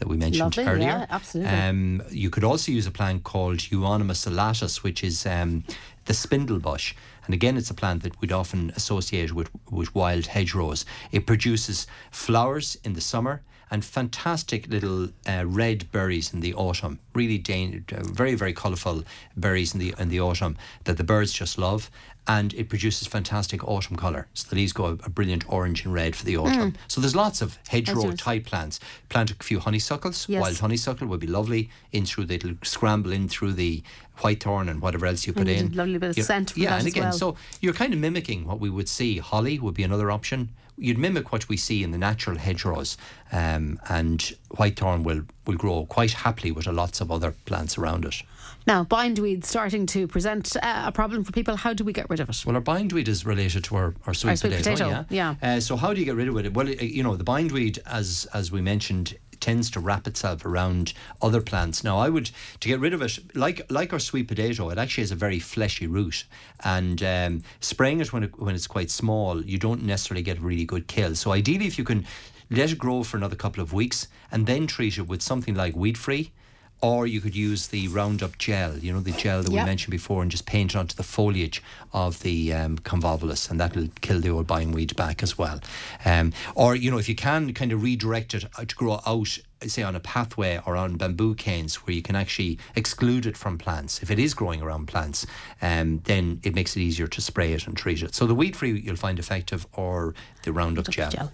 that we mentioned Lovely, earlier. yeah, absolutely. Um, you could also use a plant called Euonymus alatus, which is um, the spindle bush. And again, it's a plant that we'd often associate with, with wild hedgerows. It produces flowers in the summer and fantastic little uh, red berries in the autumn. Really, dan- very, very colourful berries in the in the autumn that the birds just love. And it produces fantastic autumn colour. So the leaves go a, a brilliant orange and red for the autumn. So there's lots of hedgerow type plants. Plant a few honeysuckles. Yes. Wild honeysuckle would be lovely in through the, it'll scramble in through the whitethorn and whatever else you put in. lovely bit of You- scent yeah, and as again, well. so you're kind of mimicking what we would see. Holly would be another option. You'd mimic what we see in the natural hedgerows, um, and whitethorn will will grow quite happily with lots of other plants around it. Now, bindweed starting to present uh, a problem for people. How do we get rid of it? Well, our bindweed is related to our, our sweet, Our sweet potato, yeah. yeah. Uh, so how do you get rid of it? Well, uh, you know, the bindweed, as as we mentioned, tends to wrap itself around other plants. Now, I would to get rid of it, like like our sweet potato, it actually has a very fleshy root, and um, spraying it when it, when it's quite small, you don't necessarily get a really good kill. So ideally, if you can let it grow for another couple of weeks and then treat it with something like weed free. Or you could use the Roundup gel, you know, the gel that Yep. we mentioned before, and just paint it onto the foliage of the um, convolvulus, and that'll kill the old bindweed back as well. Um, or, you know, if you can kind of redirect it uh, to grow out, say, on a pathway or on bamboo canes where you can actually exclude it from plants, if it is growing around plants, um, then it makes it easier to spray it and treat it. So the weed free you'll find effective, or the Roundup gel. Gel.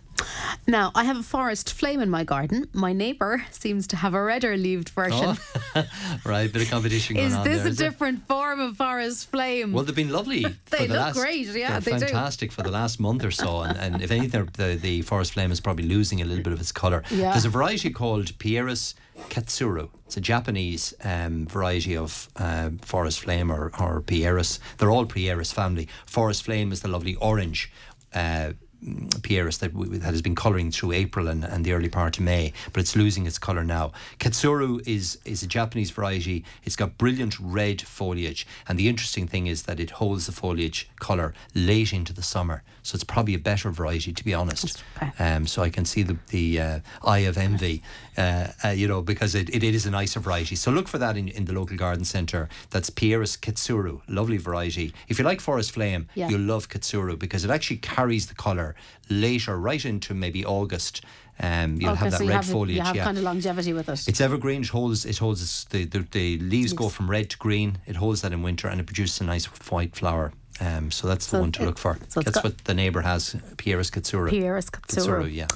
Now, I have a forest flame in my garden. My neighbour seems to have a redder leaved version. [laughs] right, bit of competition going is on this there, a is different form of forest flame? Well, they've been lovely. [laughs] They for the look last, great, yeah, they do. fantastic for the last month or so. And, and if anything, the, the forest flame is probably losing a little bit of its colour. Yeah. There's a variety called Pieris katsura. It's a Japanese um, variety of uh, forest flame or, or Pieris. They're all Pieris family. Forest flame is the lovely orange. Uh, Pieris that, w- that has been colouring through April and, and the early part of May, but it's losing its colour now. Katsura is is a Japanese variety. It's got brilliant red foliage, and the interesting thing is that it holds the foliage colour late into the summer. So it's probably a better variety, to be honest. Okay. Um, so I can see the the uh, eye of envy, uh, uh, you know, because it, it, it is a nicer variety. So look for that in, in the local garden centre. That's Pieris Katsura, lovely variety. If you like forest flame, Yeah. you'll love Katsura because it actually carries the colour later, right into maybe August. Um, you'll Okay, have that so you red have, foliage. you have yeah. kind of longevity with it. It's evergreen. It holds. It holds. The, the the leaves go from red to green. It holds that in winter, and it produces a nice white flower. Um, so that's the So one to it- look for. so it's what the neighbour has. Pieris Katsura. Pieris Katsura. yeah.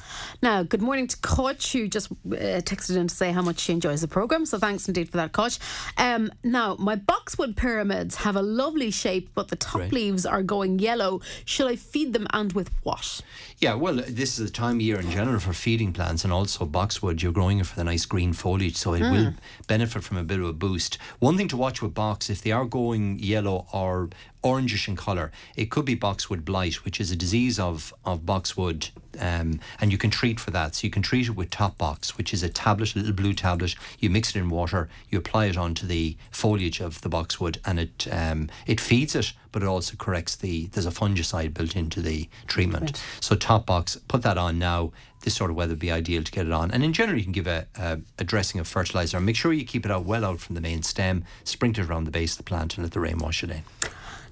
Now, good morning to Coach, who just uh, texted in to say how much she enjoys the programme. So thanks indeed for that, Coach. Um, now, my boxwood pyramids have a lovely shape, but the top Great. leaves are going yellow. Should I feed them and with what? Yeah, well, this is a time of year in general for feeding plants and also boxwood. You're growing it for the nice green foliage, so it will benefit from a bit of a boost. One thing to watch with box, if they are going yellow or orangish in colour. It could be boxwood blight, which is a disease of, of boxwood, um, and you can treat for that. So you can treat it with Top Box, which is a tablet, a little blue tablet. You mix it in water, you apply it onto the foliage of the boxwood, and it um, it feeds it, but it also corrects the. There's a fungicide built into the treatment. Right. So Top Box, put that on now this sort of weather would be ideal to get it on. And in general, you can give a, a, a, dressing of fertilizer. Make sure you keep it out well out from the main stem, sprinkle it around the base of the plant, and let the rain wash it in.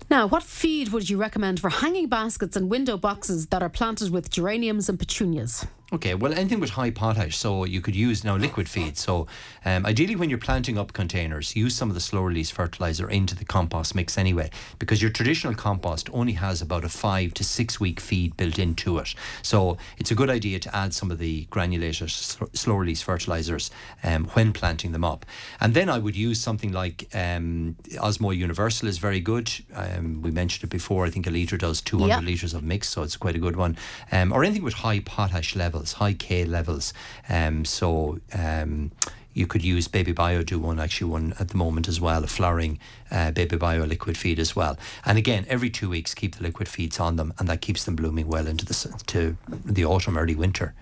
Now, what feed would you recommend for hanging baskets and window boxes that are planted with geraniums and petunias? Okay, well, anything with high potash, so you could use now liquid feed. So, um, ideally, when you're planting up containers, use some of the slow release fertilizer into the compost mix anyway, because your traditional compost only has about a five to six week feed built into it. So, it's a good idea to add some of the granulated slow release fertilizers um, when planting them up. And then I would use something like um, Osmo Universal is very good. Um, we mentioned it before. I think a litre does 200 yep. litres of mix, so it's quite a good one. Um, or anything with high potash level levels, high K levels. Um, so um, you could use Baby Bio do one actually one at the moment as well, a flowering uh, Baby Bio liquid feed as well. And again, every two weeks keep the liquid feeds on them, and that keeps them blooming well into the to the autumn, early winter.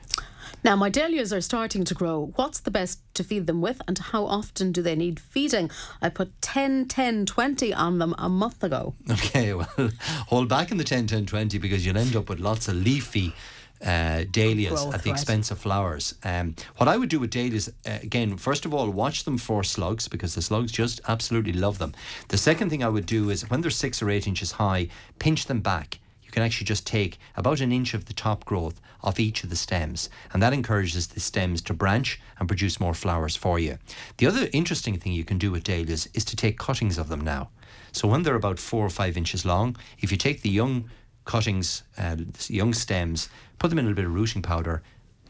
Now, my dahlias are starting to grow. What's the best to feed them with, and how often do they need feeding? I put 10, 10, 20 on them a month ago. [laughs] Okay, well, [laughs] hold back in the 10, 10, 20 because you'll end up with lots of leafy uh, dahlias Growth, at the expense of flowers. Um, what I would do with dahlias, uh, again, first of all, watch them for slugs because the slugs just absolutely love them. The second thing I would do is when they're six or eight inches high, pinch them back. You can actually just take about an inch of the top growth off each of the stems, and that encourages the stems to branch and produce more flowers for you. The other interesting thing you can do with dahlias is to take cuttings of them now. So when they're about four or five inches long, if you take the young cuttings, uh, young stems, put them in a little bit of rooting powder,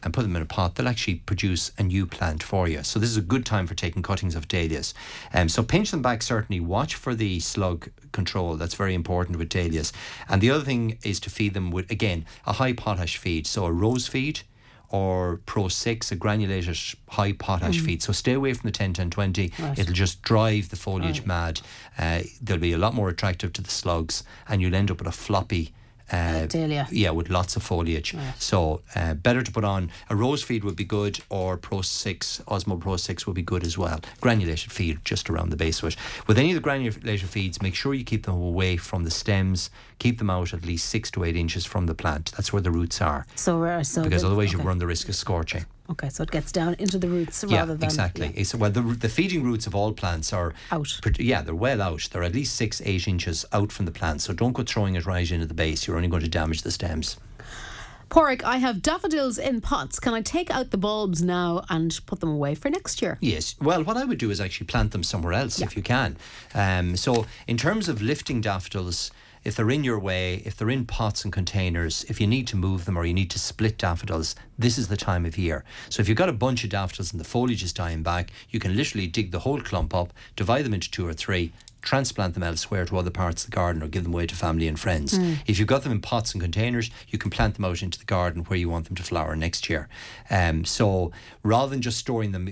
and put them in a pot, they'll actually produce a new plant for you. So this is a good time for taking cuttings of dahlias. Um, so pinch them back certainly. Watch for the slug control. That's very important with dahlias. And the other thing is to feed them with again a high potash feed. So a rose feed or Pro 6, a granulated high potash mm. feed. So stay away from the 10 10 20. Right. It'll just drive the foliage right. mad. Uh, they'll be a lot more attractive to the slugs, and you'll end up with a floppy uh, Dahlia. Yeah, with lots of foliage. So uh, better to put on a rose feed would be good, or Pro Six Osmo Pro Six would be good as well. Granulated feed just around the base of it. With any of the granulated feeds, make sure you keep them away from the stems. Keep them out at least six to eight inches from the plant. That's where the roots are. So, uh, so because otherwise okay. you run the risk of scorching. Okay, so it gets down into the roots yeah, rather than exactly. Yeah. well, the the feeding roots of all plants are out. Yeah, they're well out. They're at least six, eight inches out from the plant. So don't go throwing it right into the base. You're only going to damage the stems. Paraic, I have daffodils in pots. Can I take out the bulbs now and put them away for next year? Yes. Well, what I would do is actually plant them somewhere else yeah. if you can. Um, so, in terms of lifting daffodils, if they're in your way, if they're in pots and containers, if you need to move them or you need to split daffodils, this is the time of year. So if you've got a bunch of daffodils and the foliage is dying back, you can literally dig the whole clump up, divide them into two or three, transplant them elsewhere to other parts of the garden or give them away to family and friends. Mm. If you've got them in pots and containers, you can plant them out into the garden where you want them to flower next year. Um, so rather than just storing them,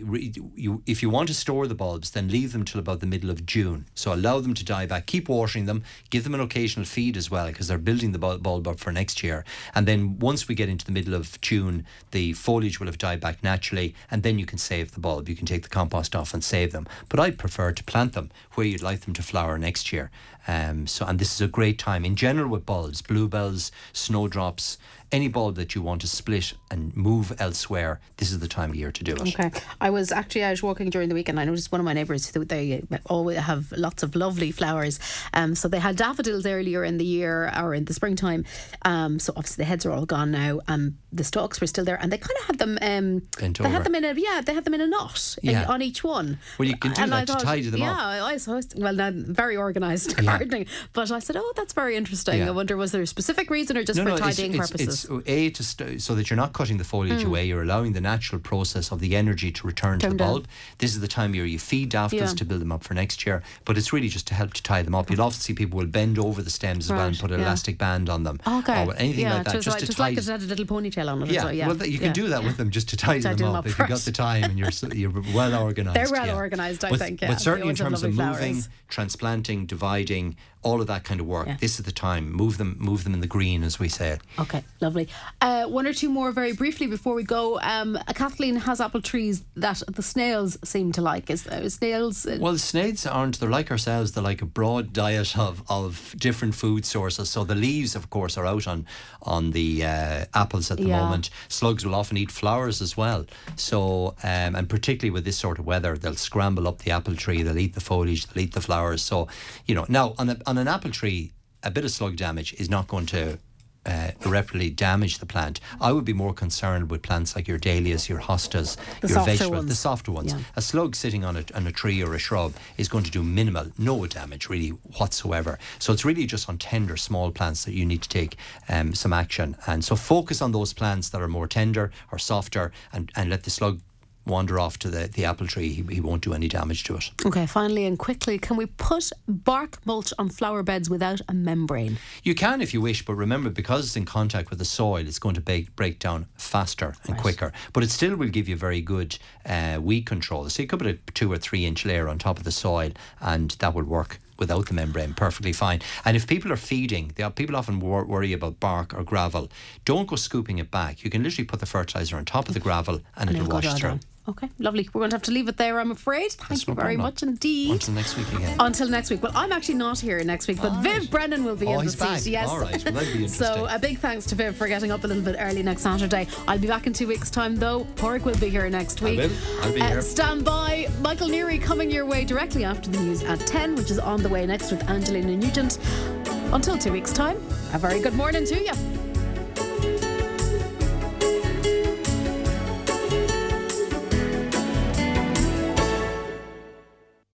you, if you want to store the bulbs, then leave them till about the middle of June. So allow them to die back. Keep watering them. Give them an occasional feed as well because they're building the bulb up for next year. And then once we get into the middle of June, the foliage will have died back naturally, and then you can save the bulb. You can take the compost off and save them. But I prefer to plant them where you'd like them to flower next year. Um, so, and this is a great time in general with bulbs, bluebells, snowdrops, any bulb that you want to split and move elsewhere, this is the time of year to do it. Okay. I was actually out walking during the week and I noticed one of my neighbours, they always have lots of lovely flowers. Um, so they had daffodils earlier in the year or in the springtime. Um, so obviously the heads are all gone now and the stalks were still there and they kind of had them, um, Bent they over. had them in a, yeah, they had them in a knot yeah. in, on each one. Well, you can do and that thought, to tidy them yeah, up. Yeah, I was, well, very organised gardening. But I said, oh, that's very interesting. Yeah. I wonder, was there a specific reason or just no, for no, tidying it's, purposes? It's, it's A, to st- so that you're not cutting the foliage mm. away, you're allowing the natural process of the energy to return Turn to the bulb. Down. This is the time of year you feed daffodils yeah. to build them up for next year, but it's really just to help to tie them up. You'll often see people will bend over the stems right. well and put an yeah. elastic band on them. Okay. Or anything like that. Just, just to just tie like it had a little ponytail on it. Yeah, well, yeah. well, you can do that with them just to tie, them, them, up, if you've got the [laughs] time and you're you're well organised. They're well organised, I think. But certainly in terms of moving, transplanting, dividing, being all of that kind of work, Yeah. this is the time. Move them, move them in the green, as we say. Okay, lovely. Uh, one or two more very briefly before we go. Um, Kathleen has apple trees that the snails seem to like. Is uh, snails? Uh, Well, snails aren't. They're like ourselves. They're like a broad diet of, of different food sources. So the leaves, of course, are out on on the uh, apples at the Yeah. moment. Slugs will often eat flowers as well. So um, and particularly with this sort of weather, they'll scramble up the apple tree. They'll eat the foliage. They'll eat the flowers. So you know now on a, on an apple tree, a bit of slug damage is not going to uh, irreparably damage the plant. I would be more concerned with plants like your dahlias, your hostas, The your vegetables, the ones. softer ones. Yeah. A slug sitting on a, on a tree or a shrub is going to do minimal, no damage really whatsoever. So it's really just on tender, small plants that you need to take um, some action. And so focus on those plants that are more tender or softer and, and let the slug wander off to the, the apple tree. He, he won't do any damage to it. okay, finally and quickly, can we put bark mulch on flower beds without a membrane? You can if you wish, but remember, because it's in contact with the soil, it's going to break, break down faster and quicker. But it still will give you very good uh, weed control. So you could put a two or three inch layer on top of the soil, and that will work without the membrane perfectly fine. And if people are feeding, they are, people often wor- worry about bark or gravel. Don't go scooping it back. You can literally put the fertilizer on top of the gravel, and, it'll it'll wash through. down. Okay, lovely. We're going to have to leave it there, I'm afraid. Thank That's you no very much indeed. Until next week again. Until next week. Well, I'm actually not here next week, but All Viv right. Brennan will be Oh, in the seat. back. Yes. All right. Well, that'll be [laughs] so a big thanks to Viv for getting up a little bit early next Saturday. I'll be back in two weeks' time, though. Paraic will be here next I week. will. I'll be Uh, here. Stand by. Michael Neary coming your way directly after the news at 10, which is on the way next with Angelina Nugent. Until two weeks' time, a very good morning to you.